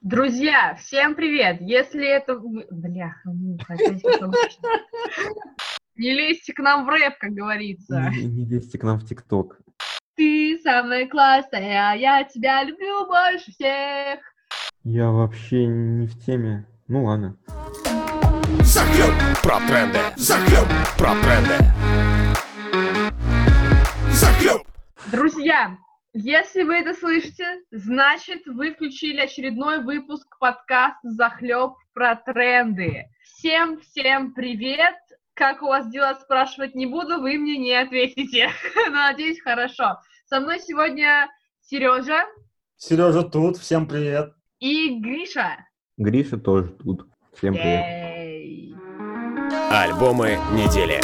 Друзья, всем привет! Если это... Бля, не лезьте к нам в рэп, как говорится. Не, не лезьте к нам в ТикТок. Ты самая классная, я тебя люблю больше всех. Я вообще не в теме. Ну ладно. Захлеб про тренды. Захлеб про тренды. Захлеб. Друзья, если вы это слышите, значит, вы включили очередной выпуск подкаста «Захлеб про тренды». Всем-всем привет! Как у вас дела, спрашивать не буду, вы мне не ответите. Но, надеюсь, хорошо. Со мной сегодня Сережа. Сережа тут, всем привет. И Гриша. Гриша тоже тут. Всем привет. Альбомы недели.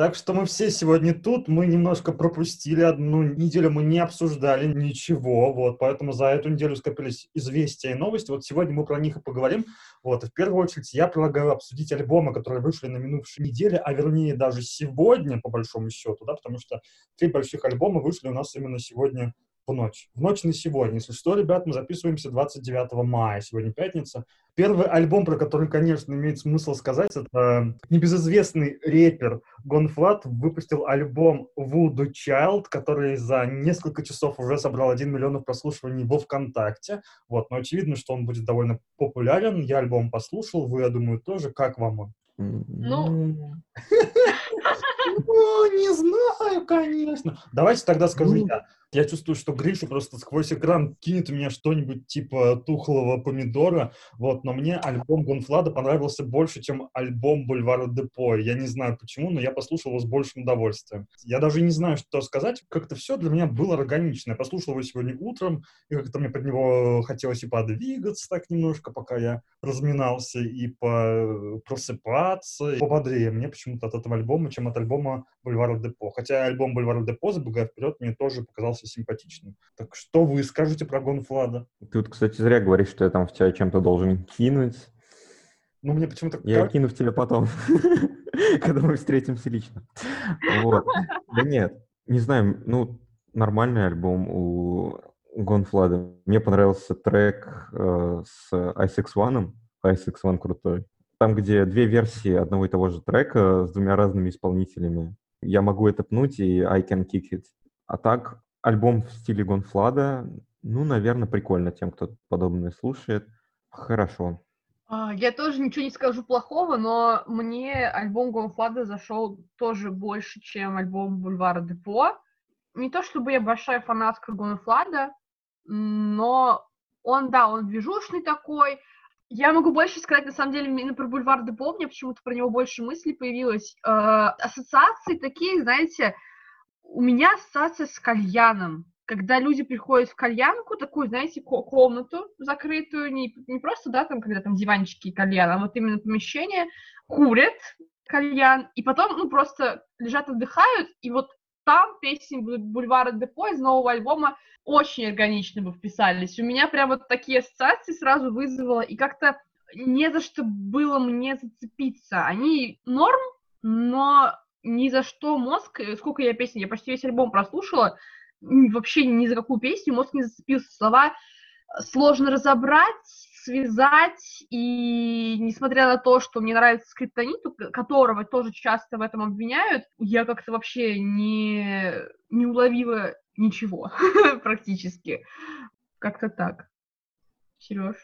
Так что мы все сегодня тут, мы немножко пропустили одну неделю, мы не обсуждали ничего, вот, поэтому за эту неделю скопились известия и новости, вот сегодня мы про них и поговорим, вот, и в первую очередь я предлагаю обсудить альбомы, которые вышли на минувшей неделе, а вернее даже сегодня, по большому счету, да, потому что три больших альбома вышли у нас именно сегодня в ночь. В ночь на сегодня. Если что, ребят, мы записываемся 29 мая. Сегодня пятница. Первый альбом, про который, конечно, имеет смысл сказать, это небезызвестный рэпер GONE.Fludd выпустил альбом Voodoo Child, который за несколько часов уже собрал 1 миллион прослушиваний во ВКонтакте. Вот, но очевидно, что он будет довольно популярен. Я альбом послушал, вы, я думаю, тоже. Как вам он? Ну... Ну, не знаю, конечно. Давайте тогда скажу ну. я. Я чувствую, что Гриша просто сквозь экран кинет у меня что-нибудь типа тухлого помидора, вот, но мне альбом Гонфлада понравился больше, чем альбом Бульвара Депо. Я не знаю почему, но я послушал его с большим удовольствием. Я даже не знаю, что сказать, как-то все для меня было органично. Я послушал его сегодня утром, и как-то мне под него хотелось и подвигаться так немножко, пока я разминался, и по просыпаться, и пободрее мне почему-то от этого альбома, чем от альбома Бульвара Депо. Хотя альбом Бульвара Депо, забегая вперед, мне тоже показался симпатичным. Так что вы скажете про Гонфлада? Ты вот, кстати, зря говоришь, что я там в тебя чем-то должен кинуть. Ну, мне почему-то... Я кину в тебя потом, когда мы встретимся лично. Вот. Да нет, не знаю, ну, нормальный альбом у Гонфлада. Мне понравился трек э, с Ice One. Ice One крутой. Там, где две версии одного и того же трека с двумя разными исполнителями. Я могу это пнуть, и I can kick it. А так, Альбом в стиле Гонфлада, ну, наверное, прикольно тем, кто подобное слушает. Хорошо. А, я тоже ничего не скажу плохого, но мне альбом Гонфлада зашел тоже больше, чем альбом Бульвара Депо. Не то чтобы я большая фанатка Гонфлада, но он, да, он движушный такой. Я могу больше сказать, на самом деле, именно про Бульвар Депо, мне почему-то про него больше мыслей появилось. Э, ассоциации такие, знаете, у меня ассоциация с кальяном. Когда люди приходят в кальянку, такую, знаете, комнату закрытую, не, не просто, да, там, когда там диванчики и кальян, а вот именно помещение, курят кальян, и потом, ну, просто лежат, отдыхают, и вот там песни Бульвара Депо из нового альбома очень органично бы вписались. У меня прям вот такие ассоциации сразу вызвало, и как-то не за что было мне зацепиться. Они норм, но ни за что мозг, э, сколько я песен, я почти весь альбом прослушала, вообще ни за какую песню мозг не зацепился. Слова сложно разобрать, связать, и несмотря на то, что мне нравится скриптонит, которого тоже часто в этом обвиняют, я как-то вообще не, не уловила ничего практически. Как-то так. Сереж,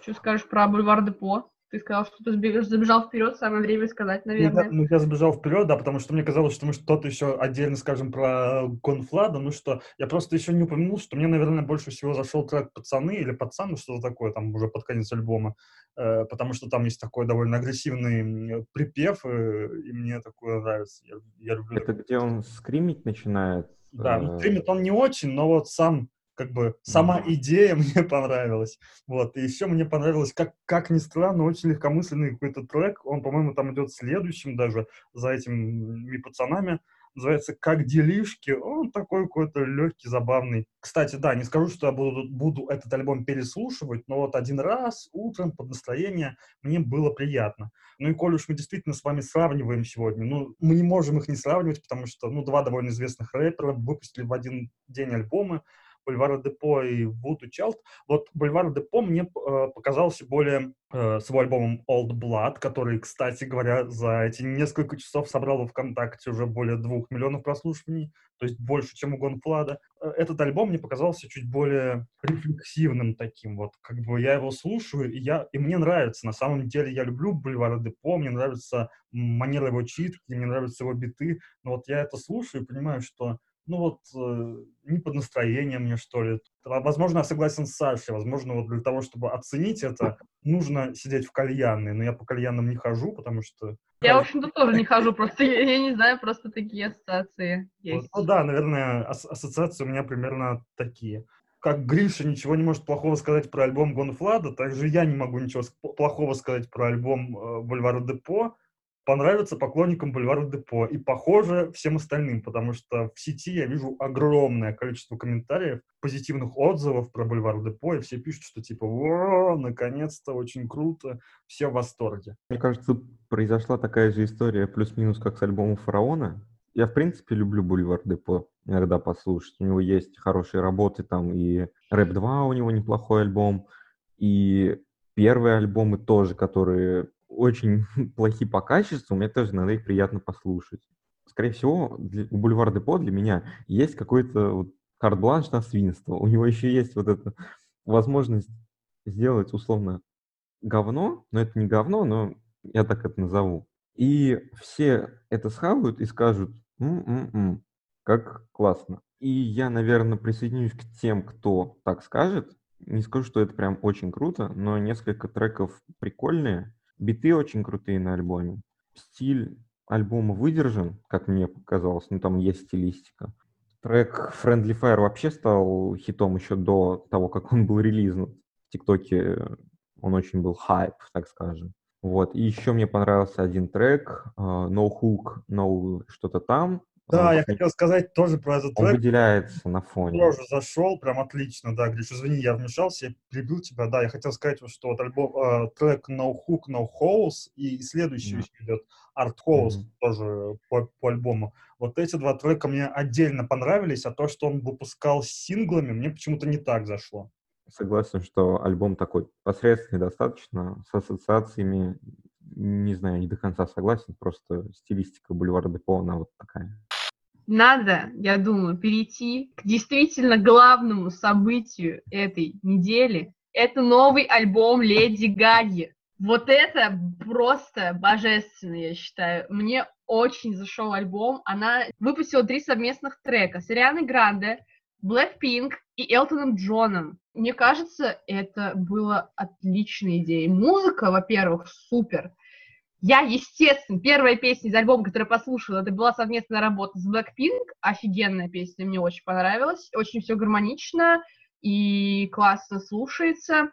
что скажешь про бульвар Депо? Ты сказал, что ты забежал вперед, самое время сказать, наверное. Ну, я, ну, я забежал вперед, да, потому что мне казалось, что мы что-то еще отдельно скажем про Гонфлада, ну что, я просто еще не упомянул, что мне, наверное, больше всего зашел трек «Пацаны» или «Пацаны», что-то такое, там уже под конец альбома, э, потому что там есть такой довольно агрессивный припев, э, и мне такое нравится. Я, я люблю Это такое. где он скримить начинает? Да, ну, скримит он не очень, но вот сам как бы сама идея мне понравилась. Вот. И еще мне понравилось, как, как ни странно, очень легкомысленный какой-то трек. Он, по-моему, там идет следующим даже за этими пацанами. Называется «Как делишки». Он такой какой-то легкий, забавный. Кстати, да, не скажу, что я буду, буду этот альбом переслушивать, но вот один раз утром под настроение мне было приятно. Ну и коль уж мы действительно с вами сравниваем сегодня, ну, мы не можем их не сравнивать, потому что, ну, два довольно известных рэпера выпустили в один день альбомы, Бульвара Депо и Вуду Чалт. Вот Бульвар Депо мне э, показался более э, его альбомом Old Blood, который, кстати говоря, за эти несколько часов собрал в ВКонтакте уже более двух миллионов прослушиваний, то есть больше, чем у Гонфлада. Э, этот альбом мне показался чуть более рефлексивным таким, вот, как бы я его слушаю, и, я, и мне нравится, на самом деле я люблю Бульвара Депо, мне нравится манера его читки, мне нравятся его биты, но вот я это слушаю и понимаю, что ну вот, э, не под настроение мне, что ли. Возможно, я согласен с Сашей, возможно, вот для того, чтобы оценить это, нужно сидеть в кальянной, но я по кальянам не хожу, потому что... Я, в общем-то, тоже не хожу, просто я, я не знаю, просто такие ассоциации есть. Ну да, наверное, ас- ассоциации у меня примерно такие. Как Гриша ничего не может плохого сказать про альбом Гонфлада, так же я не могу ничего плохого сказать про альбом э, Бульвара Депо, понравится поклонникам Бульвара Депо и похоже всем остальным, потому что в сети я вижу огромное количество комментариев, позитивных отзывов про Бульвар Депо, и все пишут, что типа «О, наконец-то, очень круто», все в восторге. Мне кажется, произошла такая же история плюс-минус, как с альбомом «Фараона». Я, в принципе, люблю Бульвар Депо иногда послушать. У него есть хорошие работы там, и Рэп 2 у него неплохой альбом, и первые альбомы тоже, которые очень плохи по качеству, мне тоже иногда их приятно послушать. Скорее всего, для, у Бульвар Депо для меня есть какой-то вот карт-бланш на свинство. У него еще есть вот эта возможность сделать условно говно, но это не говно, но я так это назову. И все это схавают и скажут, м-м-м, как классно. И я, наверное, присоединюсь к тем, кто так скажет. Не скажу, что это прям очень круто, но несколько треков прикольные. Биты очень крутые на альбоме. Стиль альбома выдержан, как мне показалось, ну там есть стилистика. Трек Friendly Fire вообще стал хитом еще до того, как он был релизнут. В ТикТоке он очень был хайп, так скажем. Вот. И еще мне понравился один трек, uh, No Hook, No что-то там. Да, я хотел сказать тоже про этот Он трек. выделяется на фоне. Тоже зашел, прям отлично, да, Гриш, извини, я вмешался, я перебил тебя, да, я хотел сказать, что вот альбом, э, трек No Hook, No Holes, и следующий еще идет Art Holes, Мгм. тоже по, по альбому. Вот эти два трека мне отдельно понравились, а то, что он выпускал синглами, мне почему-то не так зашло. Согласен, что альбом такой посредственный достаточно, с ассоциациями, не знаю, не до конца согласен, просто стилистика Бульвара Депо, она вот такая. Надо, я думаю, перейти к действительно главному событию этой недели. Это новый альбом Леди Гаги. Вот это просто божественно, я считаю. Мне очень зашел альбом. Она выпустила три совместных трека с Арианой Гранде, Blackpink и Элтоном Джоном. Мне кажется, это была отличная идея. Музыка, во-первых, супер. Я, естественно, первая песня из альбома, которую послушала, это была совместная работа с Blackpink. Офигенная песня, мне очень понравилась. Очень все гармонично и классно слушается.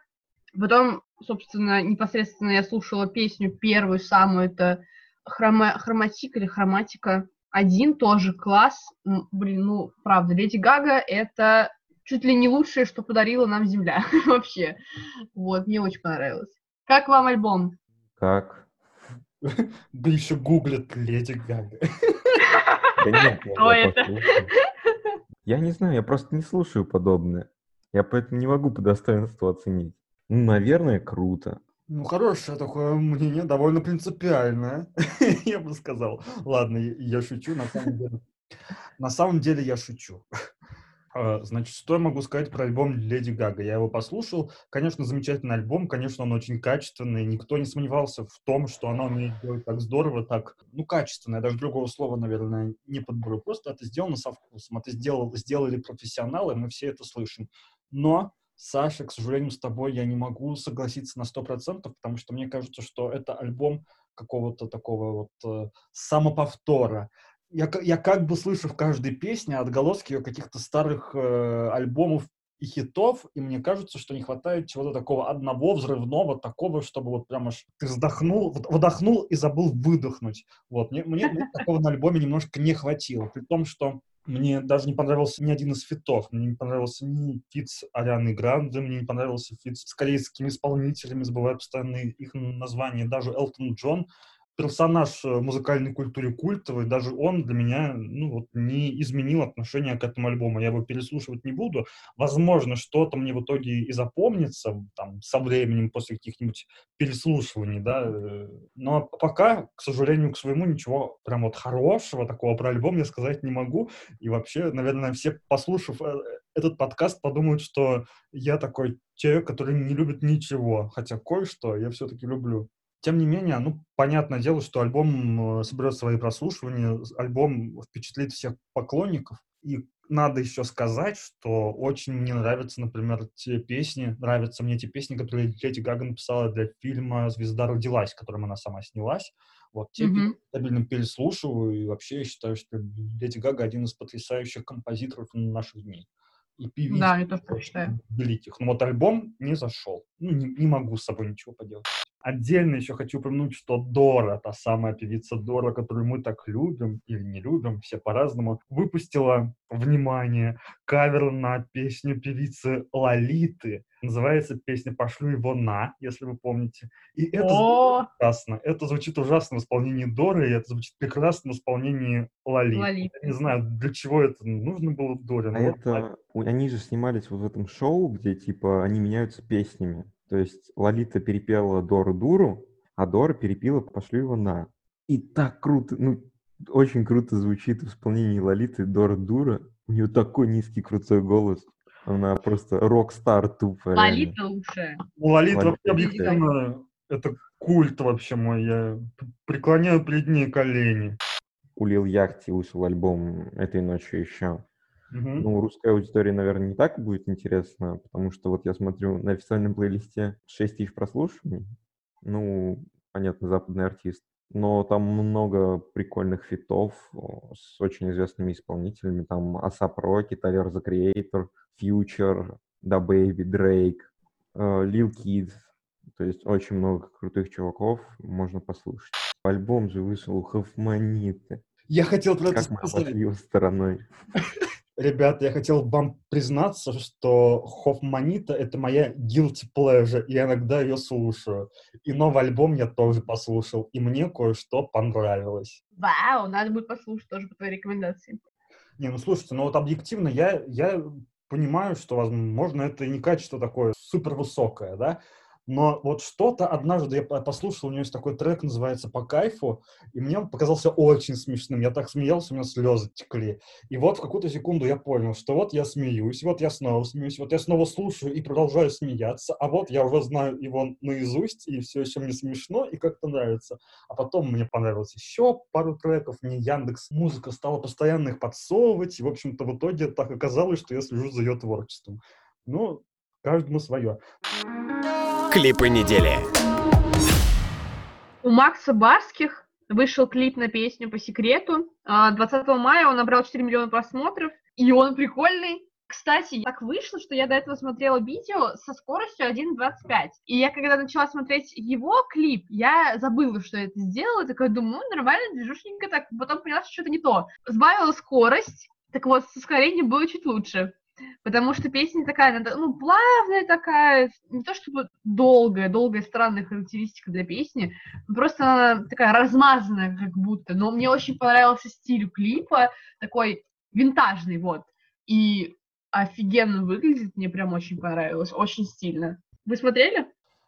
Потом, собственно, непосредственно я слушала песню первую, самую, это хрома... хроматик или хроматика. Один тоже класс. Блин, ну, правда, Леди Гага — это чуть ли не лучшее, что подарила нам Земля вообще. Вот, мне очень понравилось. Как вам альбом? Как? Гриша гуглит Леди Гага. Да нет, я- Кто я это? послушаю. Я не знаю, я просто не слушаю подобное. Я поэтому не могу по достоинству оценить. Ну, наверное, круто. Ну, хорошее такое мнение, довольно принципиальное, я бы сказал. Ладно, я, я шучу, на самом деле. На самом деле я шучу. А, Значит, что я могу сказать про альбом Леди Гага? Я его послушал. Конечно, замечательный альбом, конечно, он очень качественный. Никто не сомневался в том, что она умеет делать так здорово, так, ну, качественно. Я даже другого слова, наверное, не подберу. Просто это сделано со вкусом. Это сделал, сделали профессионалы, мы все это слышим. Но Саша, к сожалению, с тобой я не могу согласиться на 100%, потому что мне кажется, что это альбом какого-то такого вот э, самоповтора. Я, я как бы слышу в каждой песне отголоски ее каких-то старых э, альбомов и хитов, и мне кажется, что не хватает чего-то такого одного взрывного, такого, чтобы вот прям аж ты вздохнул, вот вдохнул и забыл выдохнуть. Вот, мне, мне, мне такого на альбоме немножко не хватило, при том, что мне даже не понравился ни один из фитов. Мне не понравился ни фит с Арианой Гранде, мне не понравился фит с корейскими исполнителями, забываю постоянно их название. Даже Элтон Джон персонаж в музыкальной культуре культовый, даже он для меня, ну, вот, не изменил отношение к этому альбому. Я его переслушивать не буду. Возможно, что-то мне в итоге и запомнится, там, со временем, после каких-нибудь переслушиваний, да, э, но пока, к сожалению, к своему ничего прям вот хорошего такого про альбом я сказать не могу. И вообще, наверное, все, послушав э, этот подкаст, подумают, что я такой человек, который не любит ничего, хотя кое-что я все-таки люблю. Тем не менее, ну, понятное дело, что альбом э, соберет свои прослушивания, альбом впечатлит всех поклонников. И надо еще сказать, что очень мне нравятся, например, те песни, нравятся мне те песни, которые Леди Гага написала для фильма «Звезда родилась», которым она сама снялась. Вот те mm-hmm. стабильно переслушиваю, и вообще я считаю, что Леди Гага один из потрясающих композиторов наших дней и певиц. Да, я тоже считаю. Великих. Но вот альбом не зашел. Ну, не, не могу с собой ничего поделать. Отдельно еще хочу упомянуть, что Дора, та самая певица Дора, которую мы так любим или не любим, все по-разному, выпустила, внимание, кавер на песню певицы Лолиты. Называется песня «Пошлю его на», если вы помните. И это звучит ужасно. Это звучит ужасно в исполнении Доры, и это звучит прекрасно в исполнении Лолиты. Лолиты. Я не знаю, для чего это нужно было Доре. А это... Вот... Они же снимались вот в этом шоу, где, типа, они меняются песнями. То есть Лолита перепела Дору Дуру, а Дора перепила «Пошлю его на». И так круто, ну, очень круто звучит в исполнении Лолиты Дора Дура. У нее такой низкий крутой голос. Она просто рок-стар тупо. Лолита лучшая. Ну, Лолита вообще объективно, это культ вообще мой. Я преклоняю перед ней колени. У Лил Яхти вышел альбом этой ночью еще. Угу. Ну, русской аудитории, наверное, не так будет интересно, потому что вот я смотрю на официальном плейлисте 6 тысяч прослушиваний. Ну, понятно, западный артист. Но там много прикольных фитов с очень известными исполнителями. Там Асап Роки, Тайлер The Creator, Future, Da Baby, Drake, Lil Kid. То есть очень много крутых чуваков можно послушать. Альбом же вышел Хофманиты. Я хотел про это сказать. Как мы его стороной. Ребята, я хотел вам признаться, что Хофманита — это моя guilty pleasure, и я иногда ее слушаю. И новый альбом я тоже послушал, и мне кое-что понравилось. Вау, надо будет послушать тоже по твоей рекомендации. Не, ну слушайте, ну вот объективно я, я понимаю, что, возможно, это и не качество такое супер высокое, да, но вот что-то однажды я послушал, у него есть такой трек, называется «По кайфу», и мне он показался очень смешным. Я так смеялся, у меня слезы текли. И вот в какую-то секунду я понял, что вот я смеюсь, вот я снова смеюсь, вот я снова слушаю и продолжаю смеяться, а вот я уже знаю его наизусть, и все еще мне смешно, и как-то нравится. А потом мне понравилось еще пару треков, мне Яндекс Музыка стала постоянно их подсовывать, и, в общем-то, в итоге так оказалось, что я слежу за ее творчеством. Ну, каждому свое. Клипы недели. У Макса Барских вышел клип на песню «По секрету». 20 а, мая он набрал 4 миллиона просмотров, и он прикольный. Кстати, так вышло, что я до этого смотрела видео со скоростью 1.25. И я, когда начала смотреть его клип, я забыла, что я это сделала, такая думаю, ну, нормально, движушненько, так, потом поняла, что что-то не то. Сбавила скорость, так вот, с ускорением было чуть лучше. Потому что песня такая, ну, плавная такая, не то чтобы долгая, долгая странная характеристика для песни, просто она такая размазанная как будто. Но мне очень понравился стиль клипа, такой винтажный, вот. И офигенно выглядит, мне прям очень понравилось, очень стильно. Вы смотрели?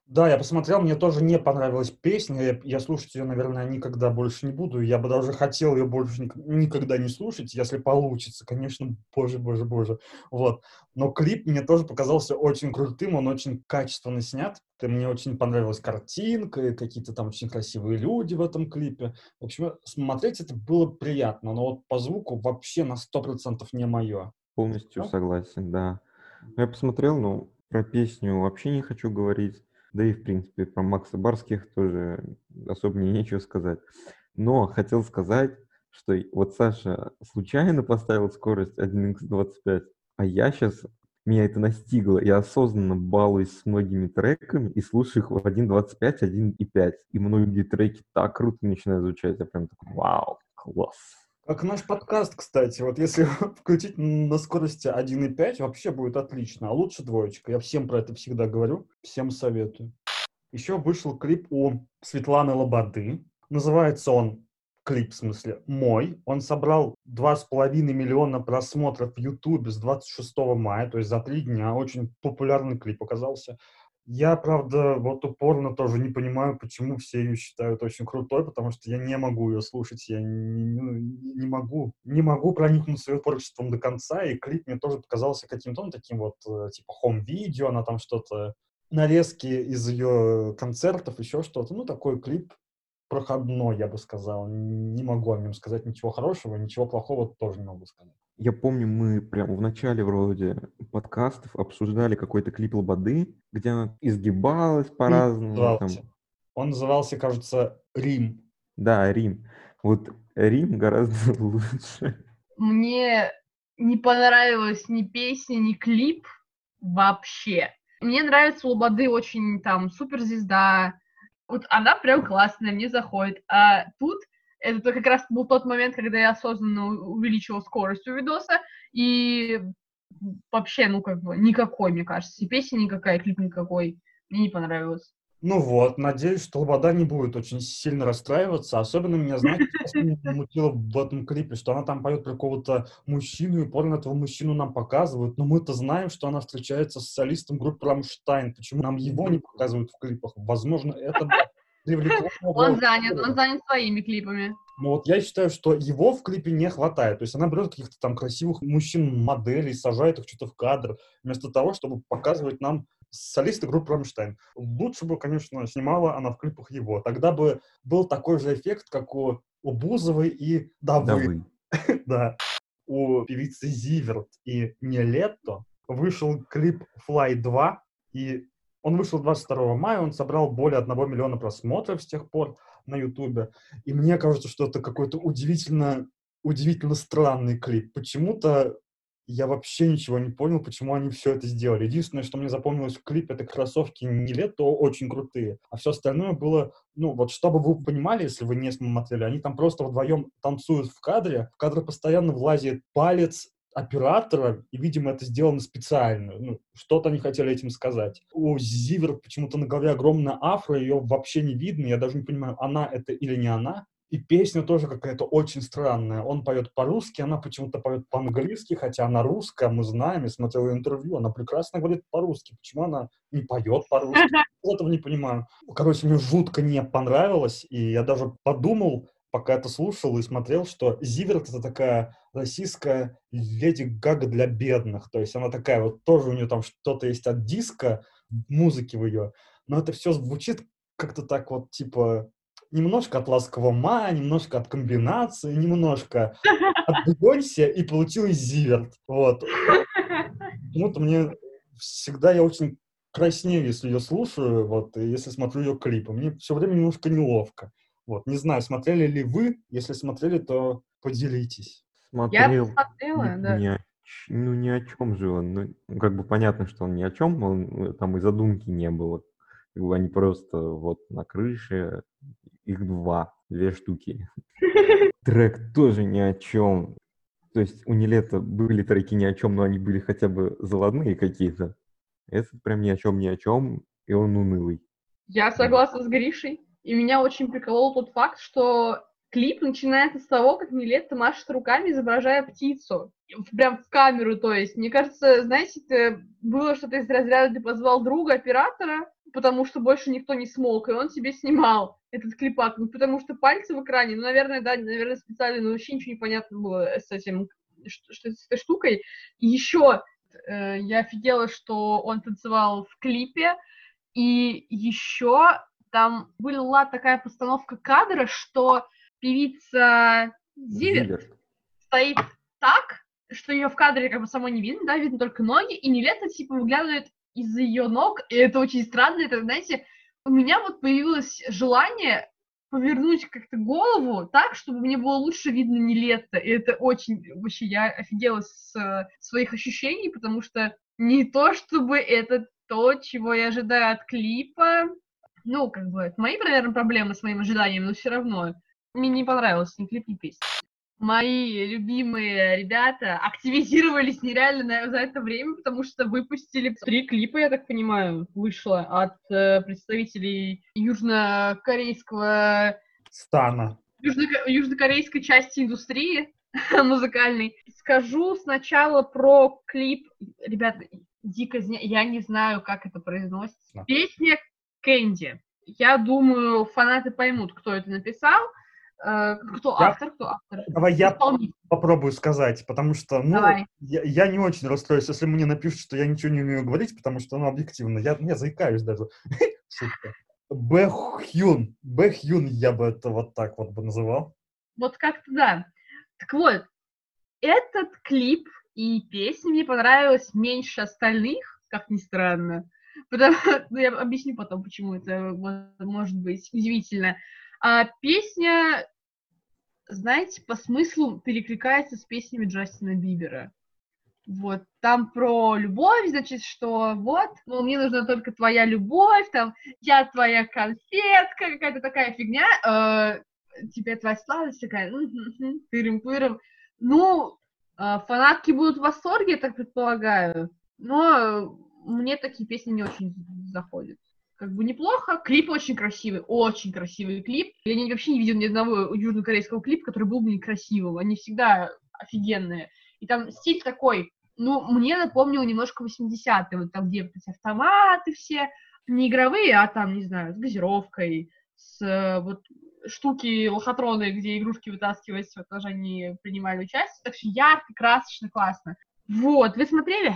Да, я посмотрел, мне тоже не понравилась песня, я, я слушать ее, наверное, никогда больше не буду, я бы даже хотел ее больше ник- никогда не слушать, если получится, конечно, боже, боже, боже, вот. Но клип мне тоже показался очень крутым, он очень качественно снят, мне очень понравилась картинка, какие-то там очень красивые люди в этом клипе. В общем, смотреть это было приятно, но вот по звуку вообще на сто процентов не мое. Полностью да? согласен, да. Я посмотрел, но про песню вообще не хочу говорить. Да и, в принципе, про Макса Барских тоже особо мне нечего сказать. Но хотел сказать, что вот Саша случайно поставил скорость 1x25, а я сейчас, меня это настигло, я осознанно балуюсь с многими треками и слушаю их в 1.25, 1.5. И многие треки так круто начинают звучать, я прям такой, вау, класс. Как наш подкаст, кстати. Вот если включить на скорости 1.5, вообще будет отлично. А лучше двоечка. Я всем про это всегда говорю. Всем советую. Еще вышел клип у Светланы Лободы. Называется он клип, в смысле, мой. Он собрал 2,5 миллиона просмотров в Ютубе с 26 мая, то есть за три дня. Очень популярный клип оказался. Я, правда, вот упорно тоже не понимаю, почему все ее считают очень крутой, потому что я не могу ее слушать, я не, ну, не могу, не могу проникнуться ее творчеством до конца, и клип мне тоже показался каким-то, ну, таким вот, э, типа, хом-видео, она там что-то, нарезки из ее концертов, еще что-то, ну, такой клип проходной, я бы сказал. Не могу о нем сказать ничего хорошего, ничего плохого тоже не могу сказать. Я помню, мы прямо в начале вроде подкастов обсуждали какой-то клип Лободы, где она изгибалась по-разному. Назывался. Там... Он назывался, кажется, «Рим». Да, «Рим». Вот «Рим» гораздо лучше. Мне не понравилась ни песня, ни клип вообще. Мне нравится у Лободы очень там суперзвезда, вот она прям классная, мне заходит. А тут это как раз был тот момент, когда я осознанно увеличила скорость у видоса, и вообще, ну, как бы, никакой, мне кажется. И песня никакая, клип никакой. Мне не понравилось. Ну вот, надеюсь, что Лобода не будет очень сильно расстраиваться. Особенно меня, знаете, мутило в этом клипе, что она там поет про какого-то мужчину, и порно этого мужчину нам показывают. Но мы-то знаем, что она встречается с солистом группы «Рамштайн». Почему нам его не показывают в клипах? Возможно, это привлекло... Он занят, он занят своими клипами. Ну вот я считаю, что его в клипе не хватает. То есть она берет каких-то там красивых мужчин-моделей, сажает их что-то в кадр, вместо того, чтобы показывать нам солисты группы «Рамштайн». Лучше бы, конечно, снимала она в клипах его. Тогда бы был такой же эффект, как у, у Бузовой и Давы. да. У певицы Зиверт и Нелетто вышел клип «Fly 2», и он вышел 22 мая, он собрал более 1 миллиона просмотров с тех пор на Ютубе. И мне кажется, что это какой-то удивительно, удивительно странный клип. Почему-то я вообще ничего не понял, почему они все это сделали. Единственное, что мне запомнилось в клипе, это кроссовки не лето очень крутые, а все остальное было, ну, вот чтобы вы понимали, если вы не смотрели, они там просто вдвоем танцуют в кадре, в кадр постоянно влазит палец оператора, и, видимо, это сделано специально. Ну, что-то они хотели этим сказать. У Зивер почему-то на голове огромная афро, ее вообще не видно, я даже не понимаю, она это или не она. И песня тоже какая-то очень странная. Он поет по-русски, она почему-то поет по-английски, хотя она русская, мы знаем, я смотрел интервью, она прекрасно говорит по-русски. Почему она не поет по-русски? Я этого не понимаю. Короче, мне жутко не понравилось, и я даже подумал, пока это слушал и смотрел, что Зиверт — это такая российская Леди Гага для бедных. То есть она такая вот, тоже у нее там что-то есть от диска, музыки в ее, но это все звучит как-то так вот, типа, немножко от ласкового мая, немножко от комбинации, немножко от Бейонсе, и получилось Зиверт. Вот. Почему-то мне всегда я очень краснею, если ее слушаю, вот, и если смотрю ее клипы. Мне все время немножко неловко. Вот, не знаю, смотрели ли вы? Если смотрели, то поделитесь. Смотрел. Я посмотрела, ни, да. Ни о, ну, ни о чем же он. Ну, как бы понятно, что он ни о чем, он, там и задумки не было. Как бы они просто вот на крыше их два, две штуки. Трек тоже ни о чем. То есть у Нелета были треки ни о чем, но они были хотя бы заводные какие-то. Этот прям ни о чем, ни о чем, и он унылый. Я согласна с Гришей. И меня очень приколол тот факт, что клип начинается с того, как Нелетта машет руками, изображая птицу. Прям в камеру, то есть. Мне кажется, знаете, это было что-то из разряда, ты позвал друга, оператора, потому что больше никто не смог, и он себе снимал этот клипак, ну, потому что пальцы в экране, ну, наверное, да, наверное, специально, но вообще ничего не понятно было с этим, что, с этой штукой. И еще э, я офигела, что он танцевал в клипе, и еще там была такая постановка кадра, что певица Зиверт, Зиверт. стоит так, что ее в кадре как бы самой не видно, да, видно только ноги, и Нелета, типа, выглядывает из ее ног, и это очень странно, это, знаете, у меня вот появилось желание повернуть как-то голову так, чтобы мне было лучше видно не лето. И это очень, вообще, я офигела с э, своих ощущений, потому что не то, чтобы это то, чего я ожидаю от клипа. Ну, как бы, это мои, наверное, проблемы с моим ожиданием, но все равно. Мне не понравился ни клип, ни песня мои любимые ребята активизировались нереально за это время, потому что выпустили три клипа, я так понимаю, вышло от э, представителей южнокорейского стана. Южно- южнокорейской части индустрии музыкальной. Скажу сначала про клип. Ребята, дико зня- я не знаю, как это произносится. Да. Песня Кэнди. Я думаю, фанаты поймут, кто это написал. Э, кто Я- автор, кто автор. Давай я попробую сказать, потому что, ну, Давай. я, я не очень расстроюсь, если мне напишут, что я ничего не умею говорить, потому что, ну, объективно, я, я заикаюсь даже. Шутка. Бэхюн. Бэхюн я бы это вот так вот бы называл. Вот как-то да. Так вот, этот клип и песня мне понравилась меньше остальных, как ни странно. Ну, я объясню потом, почему это мо- может быть удивительно. А песня, знаете, по смыслу перекликается с песнями Джастина Бибера. Вот, там про любовь, значит, что вот, ну, мне нужна только твоя любовь, там, я твоя конфетка, какая-то такая фигня. э, тебе твоя сладость такая, тырым-пырым. Ну, э, фанатки будут в восторге, я так предполагаю, но мне такие песни не очень заходят. Как бы неплохо. Клип очень красивый, очень красивый клип. Я не- вообще не видел ни одного южнокорейского клипа, который был бы некрасивым. Они всегда офигенные. И там стиль такой, ну, мне напомнил немножко 80-е, вот там, где вот эти автоматы все, не игровые, а там, не знаю, с газировкой, с э, вот штуки лохотроны, где игрушки вытаскивались, вот тоже они принимали участие. Так что ярко, красочно, классно. Вот, вы смотрели?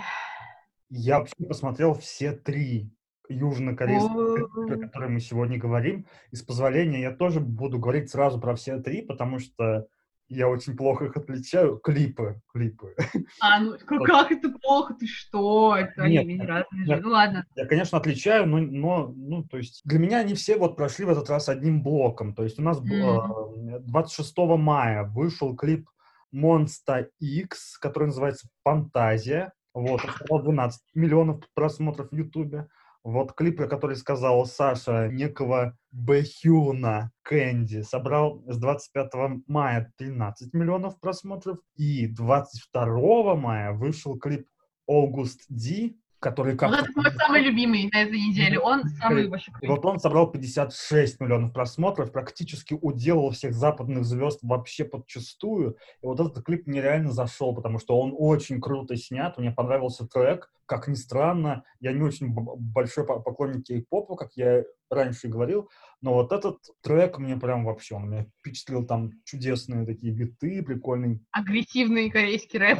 Я вообще посмотрел все три южнокорейских О. которые мы сегодня говорим. И с позволения я тоже буду говорить сразу про все три, потому что я очень плохо их отличаю. Клипы, клипы. А, ну как, это плохо, ты что? Это они Нет, ведь разные же. Ну ладно. Я, конечно, отличаю, но, но, ну, то есть, для меня они все вот прошли в этот раз одним блоком. То есть у нас э, 26 мая вышел клип Monster X, который называется «Фантазия». Вот, он собрал 12 миллионов просмотров в Ютубе. Вот клип, про который сказал Саша, некого Бэхюна Кэнди, собрал с 25 мая 13 миллионов просмотров. И 22 мая вышел клип August D, который Вот как это мой самый любимый на этой неделе. Он самый вообще и вот он собрал 56 миллионов просмотров, практически уделал всех западных звезд вообще подчастую. И вот этот клип мне реально зашел, потому что он очень круто снят, мне понравился трек. Как ни странно, я не очень большой по- поклонник кей-попа, как я раньше говорил, но вот этот трек мне прям вообще, он меня впечатлил, там чудесные такие биты, прикольный агрессивный корейский рэп.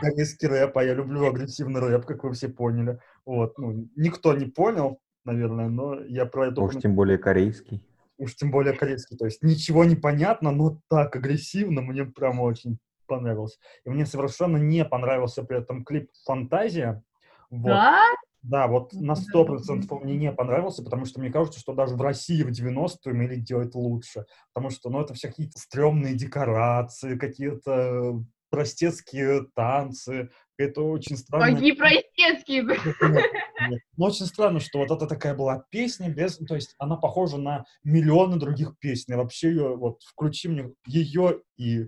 Корейский рэп, а я люблю агрессивный рэп, как вы все поняли. Вот, ну, никто не понял, наверное, но я про это Уж тем более корейский. уж тем более корейский. То есть ничего не понятно, но так агрессивно мне прям очень понравилось. И мне совершенно не понравился при этом клип «Фантазия». Вот. Да? Да, вот на Да. сто процентов он мне не понравился, потому что мне кажется, что даже в России в 90-е умели делать лучше. Потому что, ну, это все какие-то стрёмные декорации, какие-то простецкие танцы, это очень странно. Какие простецкие. Нет. Ну, очень странно, что вот это такая была песня без... То есть она похожа на миллионы других песен. Вообще ее... Вот включи мне ее и...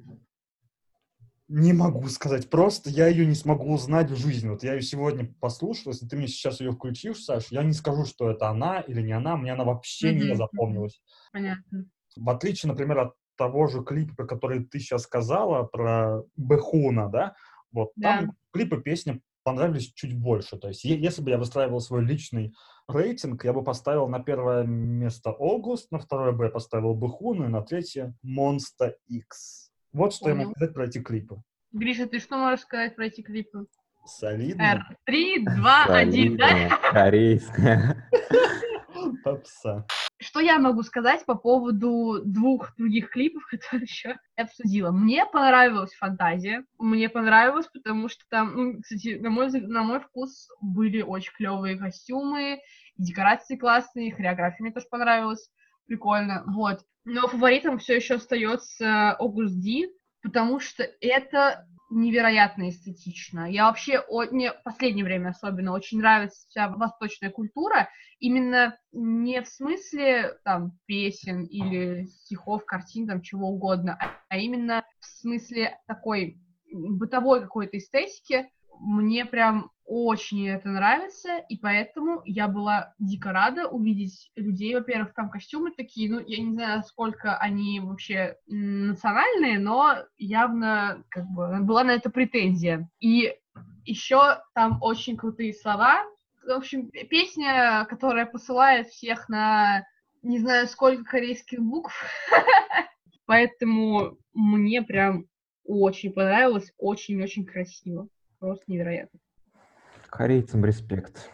Не могу сказать. Просто я ее не смогу узнать в жизни. Вот я ее сегодня послушал. Если ты мне сейчас ее включишь, Саш, я не скажу, что это она или не она. Мне она вообще не Мгм. запомнилась. Понятно. В отличие, например, от того же клипа, про который ты сейчас сказала, про Бехуна, да, вот Да. там клипы, песни понравились чуть больше. То есть, если бы я выстраивал свой личный рейтинг, я бы поставил на первое место August, на второе бы я поставил Бехуна, и на третье Monster X. Вот что я Понял. могу сказать про эти клипы. Гриша, ты что можешь сказать про эти клипы? Солидно. R. 3, 2, 1, да? Корейская. Попса. Что я могу сказать по поводу двух других клипов, которые еще обсудила? Мне понравилась фантазия. Мне понравилось, потому что там, ну, кстати, на мой, на мой вкус были очень клевые костюмы, декорации классные, хореография мне тоже понравилась. Прикольно. Вот. Но фаворитом все еще остается D, потому что это невероятно эстетично. Я вообще, о- мне в последнее время особенно очень нравится вся восточная культура, именно не в смысле там песен или стихов, картин, там чего угодно, а, а именно в смысле такой бытовой какой-то эстетики. Мне прям очень это нравится, и поэтому я была дико рада увидеть людей. Во-первых, там костюмы такие, ну, я не знаю, сколько они вообще национальные, но явно, как бы, была на это претензия. И еще там очень крутые слова. В общем, песня, которая посылает всех на не знаю сколько корейских букв. Поэтому мне прям очень понравилось, очень-очень красиво. Просто невероятно. Корейцам респект.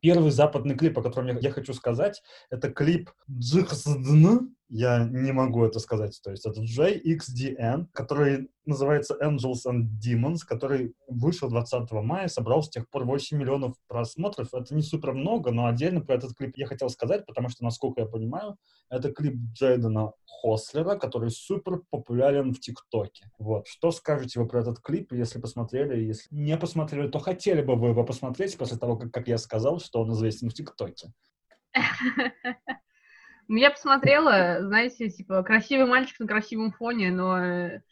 Первый западный клип, о котором я, хочу сказать, это клип «Джихсдн», я не могу это сказать, то есть это JXDN, который называется Angels and Demons, который вышел 20 мая, собрал с тех пор 8 миллионов просмотров. Это не супер много, но отдельно про этот клип я хотел сказать, потому что, насколько я понимаю, это клип Джейдена Хослера, который супер популярен в ТикТоке. Вот. Что скажете вы про этот клип, если посмотрели, если не посмотрели, то хотели бы вы его посмотреть после того, как, как я сказал, что он известен в ТикТоке? Ну, я посмотрела, знаете, типа, красивый мальчик на красивом фоне, но э,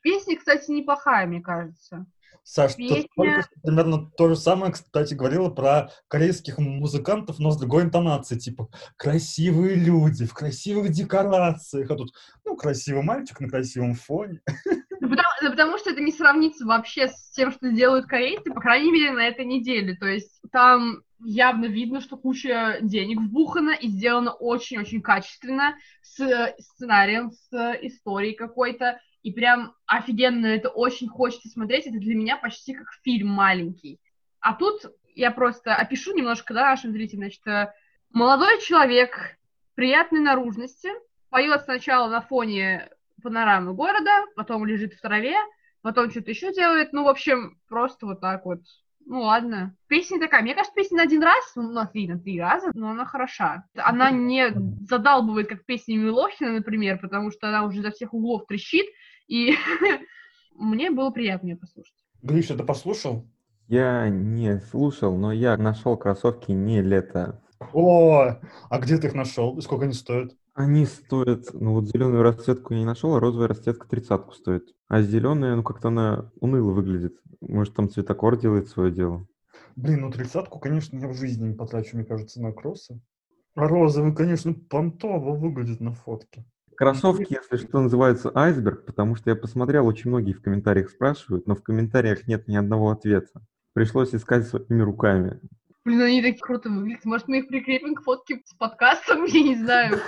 песня, кстати, неплохая, мне кажется. Саш, Песня... ты только примерно то же самое, кстати, говорила про корейских музыкантов, но с другой интонацией, типа, красивые люди в красивых декорациях, а тут, ну, красивый мальчик на красивом фоне. Ну, потому, ну, потому что это не сравнится вообще с тем, что делают корейцы, по крайней мере, на этой неделе. То есть там явно видно, что куча денег вбухана и сделано очень-очень качественно, с э, сценарием, с историей какой-то. И прям офигенно это очень хочется смотреть. Это для меня почти как фильм маленький. А тут я просто опишу немножко, да, нашим зрителям. Значит, э, молодой человек приятной наружности поет сначала на фоне панорамы города, потом лежит в траве, потом что-то еще делает. Ну, в общем, просто вот так вот ну ладно. Песня такая, мне кажется, песня на один раз, ну, на три, на три раза, но она хороша. Она не задалбывает, как песня Милохина, например, потому что она уже за всех углов трещит, и мне было приятно ее послушать. Гриша, ты послушал? Я не слушал, но я нашел кроссовки не лето. О, а где ты их нашел? И сколько они стоят? Они стоят, ну вот зеленую расцветку я не нашел, а розовая расцветка тридцатку стоит. А зеленая, ну как-то она уныло выглядит. Может, там цветокор делает свое дело. Блин, ну тридцатку, конечно, я в жизни не потрачу, мне кажется, на кроссы. А розовый, конечно, понтово выглядит на фотке. Кроссовки, если что, называются айсберг, потому что я посмотрел, очень многие в комментариях спрашивают, но в комментариях нет ни одного ответа. Пришлось искать своими руками. Блин, они так круто выглядят. Может, мы их прикрепим к фотке с подкастом? Я не знаю.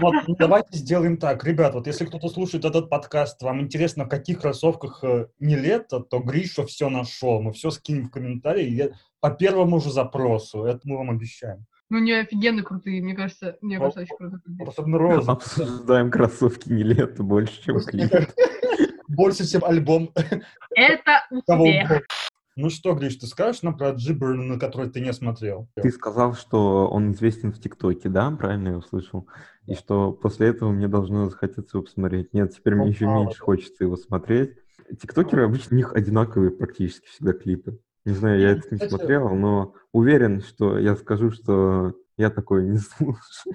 Вот, ну, давайте сделаем так. Ребят, вот если кто-то слушает этот подкаст, вам интересно, в каких кроссовках э, не лето, то Гриша все нашел. Мы все скинем в комментарии по первому же запросу. Это мы вам обещаем. Ну, не офигенно крутые, мне кажется, мне кажется, очень круто. Особенно розовые. Обсуждаем кроссовки не лето больше, чем клип. Больше, чем альбом. Это успех. Ну что, Гриш, ты скажешь нам про Джиберн, на который ты не смотрел? Ты сказал, что он известен в ТикТоке, да? Правильно я услышал? И что после этого мне должно захотеться его посмотреть. Нет, теперь мне еще меньше хочется его смотреть. Тиктокеры обычно у них одинаковые практически всегда клипы. Не знаю, я это не смотрел, но уверен, что я скажу, что я такое не слушаю.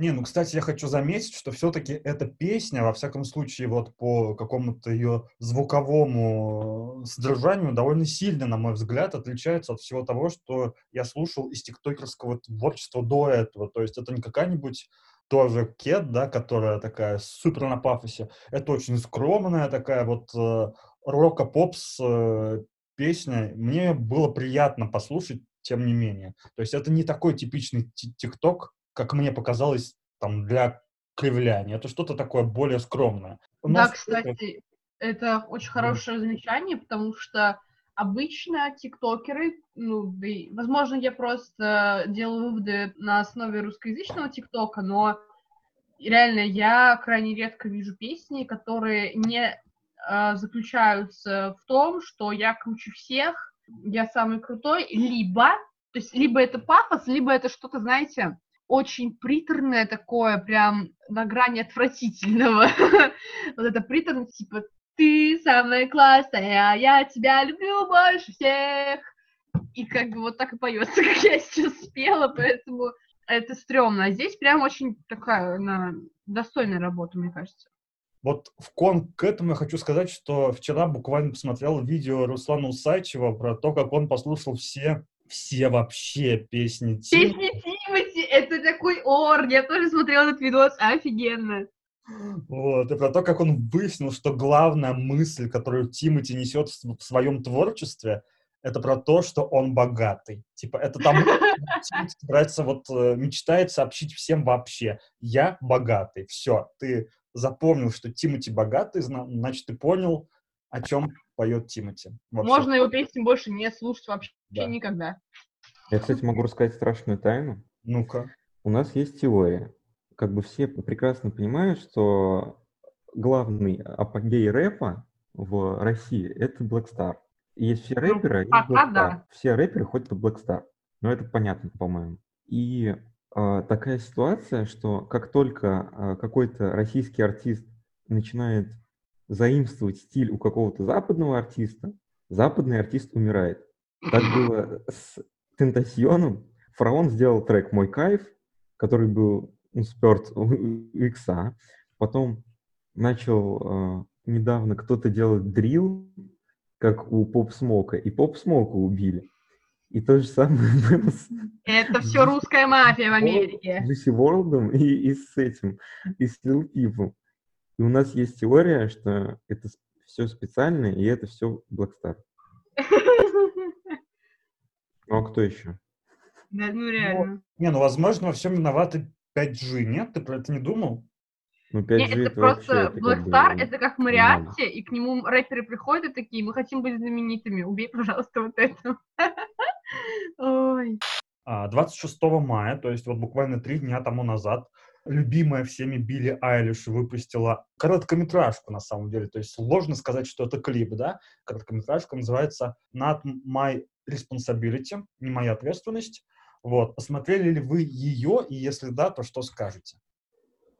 Не, ну, кстати, я хочу заметить, что все-таки эта песня, во всяком случае, вот по какому-то ее звуковому содержанию, довольно сильно, на мой взгляд, отличается от всего того, что я слушал из тиктокерского творчества до этого. То есть это не какая-нибудь тоже Кет, да, которая такая супер на пафосе. Это очень скромная такая вот э, рока-попс э, песня. Мне было приятно послушать, тем не менее. То есть это не такой типичный тикток, как мне показалось, там, для кривляния. Это что-то такое более скромное. да, кстати, это очень хорошее mm. замечание, потому что обычно тиктокеры, ну, да и, возможно, я просто делаю выводы на основе русскоязычного тиктока, но реально я крайне редко вижу песни, которые не э, заключаются в том, что я круче всех, я самый крутой, либо, то есть либо это пафос, либо это что-то, знаете, очень приторное такое, прям на грани отвратительного. вот это приторное, типа, ты самая классная, я тебя люблю больше всех. И как бы вот так и поется, как я сейчас спела, поэтому это стрёмно. А здесь прям очень такая на достойная работа, мне кажется. Вот в кон к этому я хочу сказать, что вчера буквально посмотрел видео Руслана Усачева про то, как он послушал все, все вообще песни Тимати. Песни Тимати, это такой ор, я тоже смотрела этот видос, офигенно. Вот, и про то, как он выяснил, что главная мысль, которую Тимати несет в своем творчестве, это про то, что он богатый. Типа, это там Тимати старается вот, э, мечтает сообщить всем вообще. Я богатый. Все, ты запомнил, что Тимати богатый, зна- значит, ты понял, о чем поет Тимати. Вот. Можно его песни больше не слушать вообще Да. никогда. Я, кстати, могу рассказать страшную тайну. Ну-ка. У нас есть теория. Как бы все прекрасно понимают, что главный апогей рэпа в России — это Black Star. Есть все рэперы, а есть Black Star. да. Все рэперы ходят по Black Star. Но это понятно, по-моему. И а, такая ситуация, что как только а, какой-то российский артист начинает заимствовать стиль у какого-то западного артиста, западный артист умирает. Так было с Тентасьоном. Фараон сделал трек «Мой кайф», который был ну, сперт у Икса. Потом начал э, недавно кто-то делать дрил, как у Поп Смока, и Поп Смока убили. И то же самое было с Это все русская мафия в Америке. Джесси Ворлдом и, и с этим, и с Lil Peep. И у нас есть теория, что это все специально, и это все Blackstar. Ну а кто еще? Да, ну реально. Не, ну, возможно, во всем виноваты 5G. Нет, ты про это не думал? Ну 5G Не, это просто это как Black Star, это как. Мариатти, и к нему рэперы приходят и такие, мы хотим быть знаменитыми, убей, пожалуйста, вот это. Ой. А, 26 мая, то есть вот буквально три дня тому назад, любимая всеми Билли Айлиш выпустила короткометражку, на самом деле. То есть сложно сказать, что это клип, да? Короткометражка называется Not My Responsibility, не моя ответственность. Вот. Посмотрели ли вы ее, и если да, то что скажете?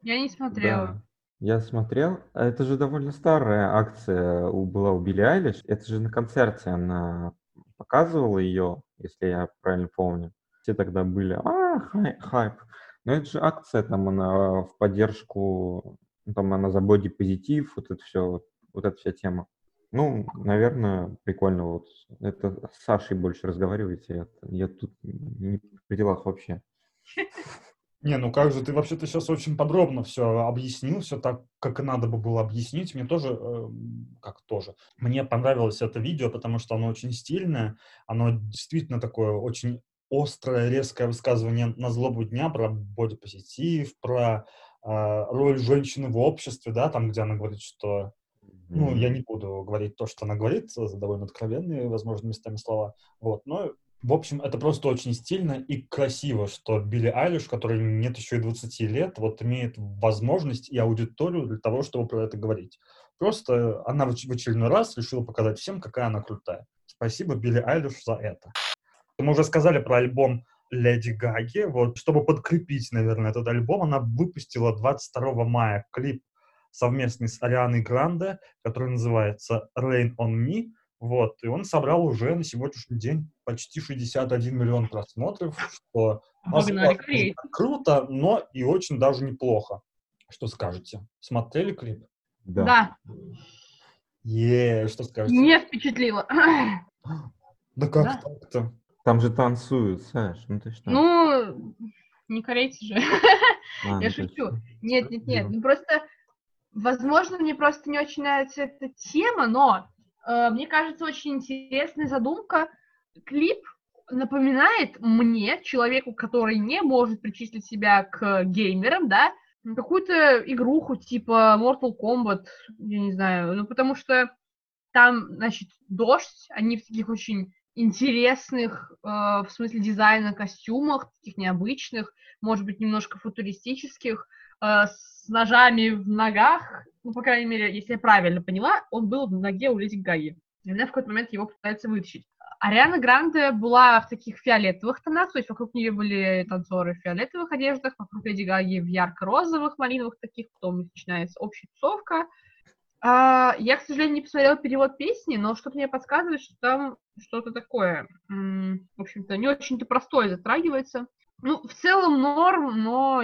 Я не смотрела. Да. Я смотрел. Это же довольно старая акция у, была у Билли Айлиш. Это же на концерте она показывала ее, если я правильно помню. Все тогда были, а, хай- хайп. Но это же акция, там она в поддержку, ну, там она за боди-позитив, вот это все, вот, вот эта вся тема. Ну, наверное, прикольно вот. Это с Сашей больше разговариваете. Я, я тут не при делах вообще. Не, ну как же, ты вообще-то сейчас очень подробно все объяснил, все так, как и надо бы было объяснить. Мне тоже, э, как тоже, мне понравилось это видео, потому что оно очень стильное, оно действительно такое очень острое, резкое высказывание на злобу дня про бодипозитив, про э, роль женщины в обществе, да, там, где она говорит, что ну, я не буду говорить то, что она говорит, за довольно откровенные, возможно, местами слова. Вот, но, в общем, это просто очень стильно и красиво, что Билли Айлиш, которой нет еще и 20 лет, вот имеет возможность и аудиторию для того, чтобы про это говорить. Просто она в очередной раз решила показать всем, какая она крутая. Спасибо Билли Айлиш за это. Мы уже сказали про альбом Леди Гаги. Вот, чтобы подкрепить, наверное, этот альбом, она выпустила 22 мая клип совместный с Арианой Гранде, который называется Rain on Me. Вот, и он собрал уже на сегодняшний день почти 61 миллион просмотров, что Погнали круто, но и очень даже неплохо. Что скажете? Смотрели клип? Да. Да, Е, что скажете? не впечатлило. Да как Да. так-то? Там же танцуют, Саш, ну ты что? Ну, не корейцы же. А, я ну шучу. точно. Нет, нет, нет. Ну просто, возможно, мне просто не очень нравится эта тема, но э, мне кажется, очень интересная задумка. Клип напоминает мне, человеку, который не может причислить себя к геймерам, да, какую-то игруху типа Mortal Kombat, я не знаю, ну потому что там, значит, дождь, они в таких очень интересных, э, в смысле дизайна костюмах, таких необычных, может быть, немножко футуристических, э, с ножами в ногах, ну, по крайней мере, если я правильно поняла, он был в ноге у Леди Гаги. И она в какой-то момент его пытается вытащить. Ариана Гранде была в таких фиолетовых тонах, то есть вокруг нее были танцоры в фиолетовых одеждах, вокруг Леди Гаги в ярко-розовых, малиновых таких, потом начинается общая тусовка. А, я, к сожалению, не посмотрела перевод песни, но что-то мне подсказывает, что там что-то такое, в общем-то, не очень-то простое затрагивается. Ну, в целом норм, но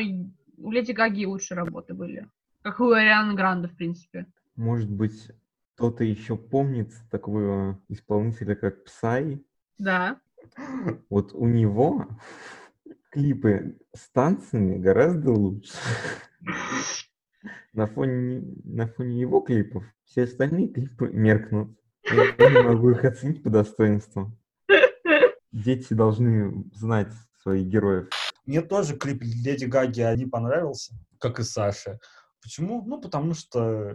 у Леди Гаги лучше работы были. Как у Арианы Гранде, в принципе. Может быть, кто-то еще помнит такого исполнителя, как Псай? Да. Вот у него клипы с танцами гораздо лучше. На фоне, на фоне его клипов все остальные клипы меркнут. Я не могу их оценить по достоинству. Дети должны знать своих героев. Мне тоже клип Леди Гаги не понравился, как и Саше. Почему? Ну, потому что,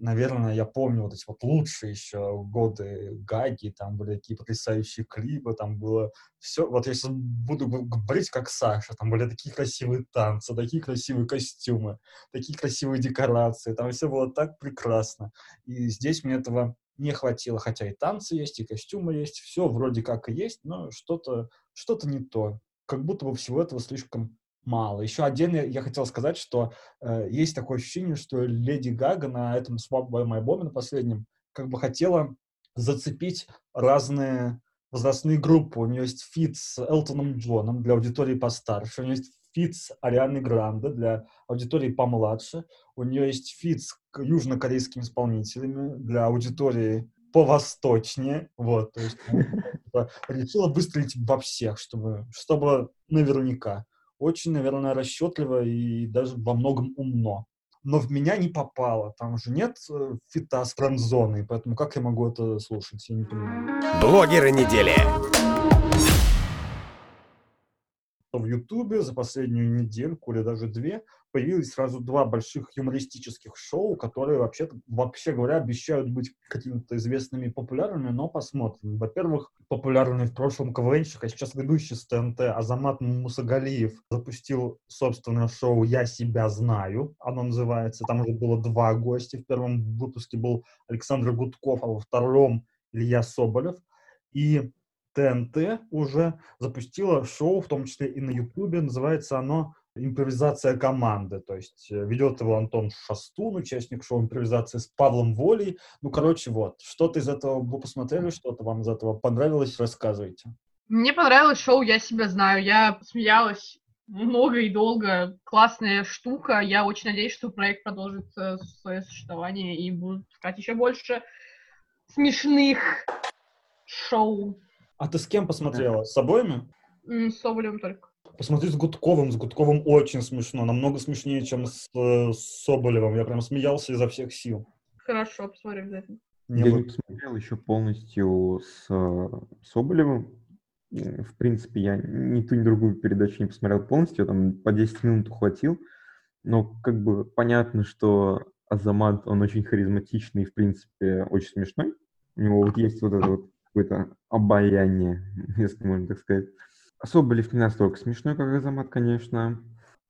наверное, я помню вот эти вот лучшие еще годы Гаги, там были такие потрясающие клипы, там было все, вот если буду говорить как Саша, там были такие красивые танцы, такие красивые костюмы, такие красивые декорации, там все было так прекрасно. И здесь мне этого не хватило, хотя и танцы есть, и костюмы есть, все вроде как и есть, но что-то что не то. Как будто бы всего этого слишком мало. Еще отдельно я хотел сказать, что э, есть такое ощущение, что Леди Гага на этом своем альбоме, на последнем, как бы хотела зацепить разные возрастные группы. У нее есть фит с Элтоном Джоном для аудитории постарше, у нее есть фит с Арианой Гранде для аудитории помладше, у нее есть фит с южнокорейскими исполнителями для аудитории повосточнее, вот, то есть решила выстрелить во всех, чтобы, чтобы наверняка очень, наверное, расчетливо и даже во многом умно. Но в меня не попало. Там же нет э, фита с френдзоной, поэтому как я могу это слушать? Я не понимаю. Блогеры недели в Ютубе за последнюю недельку или даже две появилось сразу два больших юмористических шоу, которые вообще вообще говоря, обещают быть какими-то известными и популярными, но посмотрим. Во-первых, популярный в прошлом КВНщик, а сейчас ведущий с ТНТ Азамат Мусагалиев запустил собственное шоу «Я себя знаю», оно называется. Там уже было два гостя. В первом выпуске был Александр Гудков, а во втором Илья Соболев. И ТНТ уже запустила шоу, в том числе и на Ютубе. Называется оно «Импровизация команды». То есть э, ведет его Антон Шастун, участник шоу «Импровизация» с Павлом Волей. Ну, короче, вот. Что-то из этого вы посмотрели, что-то вам из этого понравилось? Рассказывайте. Мне понравилось шоу «Я себя знаю». Я смеялась много и долго. Классная штука. Я очень надеюсь, что проект продолжит э, свое существование и будут искать еще больше смешных шоу. А ты с кем посмотрела? С обоими? С Соболевым только. Посмотри с Гудковым. С Гудковым очень смешно. Намного смешнее, чем с, э, с Соболевым. Я прям смеялся изо всех сил. Хорошо, посмотрим обязательно. Не Я не посмотрел еще полностью с э, Соболевым. В принципе, я ни ту, ни другую передачу не посмотрел полностью. Там по 10 минут ухватил. Но как бы понятно, что Азамат, он очень харизматичный и, в принципе, очень смешной. У него вот есть вот это вот какое-то обаяние, если можно так сказать. Соболев не настолько смешной, как Азамат, конечно.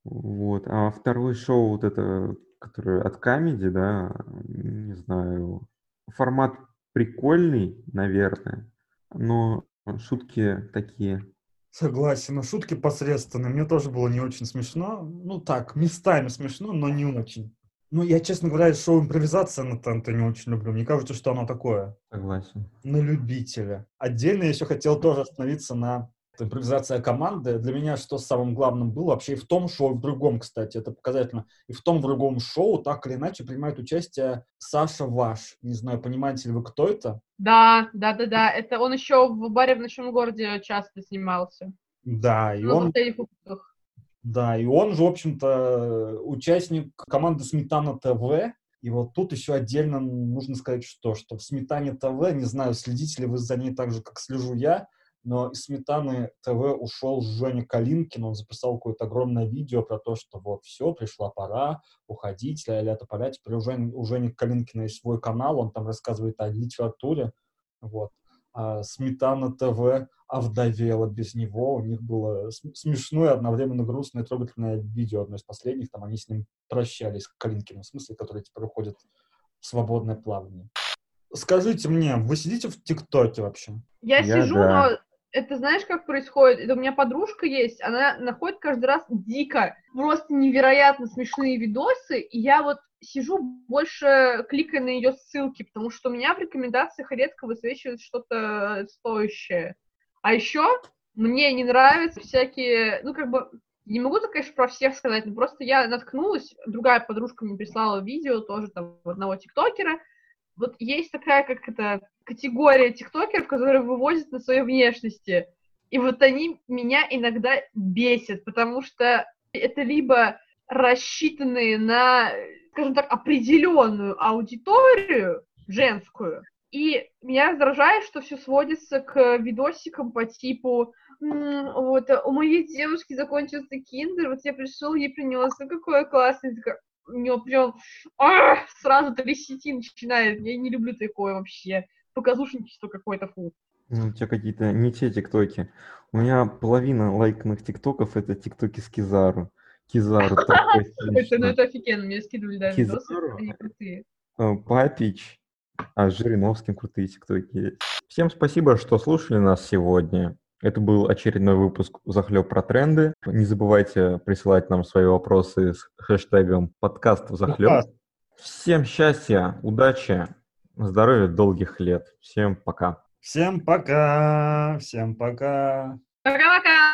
Вот. А второе шоу, вот это, которое от Камеди, да, не знаю, формат прикольный, наверное, но шутки такие. Согласен, но шутки посредственные. Мне тоже было не очень смешно. Ну так, местами смешно, но не очень. Ну, я, честно говоря, шоу импровизация на ТНТ не очень люблю. Мне кажется, что оно такое. Согласен. На любителя. Отдельно я еще хотел тоже остановиться на импровизация команды. Для меня что самым главным было вообще и в том шоу, и в другом, кстати, это показательно. И в том, в другом шоу так или иначе принимает участие Саша Ваш. Не знаю, понимаете ли вы, кто это? Да, да, да, да. Это он еще в баре в ночном городе часто снимался. Да, и ну, он... Да, и он же, в общем-то, участник команды «Сметана ТВ». И вот тут еще отдельно нужно сказать, что, что в «Сметане ТВ», не знаю, следите ли вы за ней так же, как слежу я, но из «Сметаны ТВ» ушел Женя Калинкин, он записал какое-то огромное видео про то, что вот все, пришла пора уходить, ля-ля тополя. Теперь у Жени, у Жени Калинкина есть свой канал, он там рассказывает о литературе, вот. А «Сметана ТВ» овдовела без него. У них было смешное, одновременно грустное, трогательное видео, одно из последних. Там они с ним прощались, Калинкиным, в смысле, который теперь уходит в свободное плавание. Скажите мне, вы сидите в ТикТоке вообще? Я, Я сижу, да. Это знаешь, как происходит? Это у меня подружка есть, она находит каждый раз дико, просто невероятно смешные видосы, и я вот сижу больше кликая на ее ссылки, потому что у меня в рекомендациях редко высвечивается что-то стоящее. А еще мне не нравятся всякие, ну, как бы, Не могу так, конечно, про всех сказать, но просто я наткнулась, другая подружка мне прислала видео тоже там одного тиктокера. Вот есть такая, как это, категория тиктокеров, которые вывозят на своей внешности. И вот они меня иногда бесят, потому что это либо рассчитанные на, скажем так, определенную аудиторию женскую, и меня раздражает, что все сводится к видосикам по типу вот, у моей девушки закончился киндер, вот я пришел, ей принес, ну какое классное, у него прям а, сразу трясти начинает, я не люблю такое вообще, показушничество какое-то, фу. Ну, у тебя какие-то не те тиктоки. У меня половина лайканных тиктоков это тиктоки с Кизару. Кизару такой ну, это офигенно, мне скидывали даже видосы, они крутые. Э, Папич, а с Жириновским крутые тиктоки. Всем спасибо, что слушали нас сегодня. Это был очередной выпуск «Захлеб про тренды». Не забывайте присылать нам свои вопросы с хэштегом подкаст в захлеб. Всем счастья, удачи, здоровья, долгих лет. Всем пока. Всем пока. Всем пока. Пока-пока.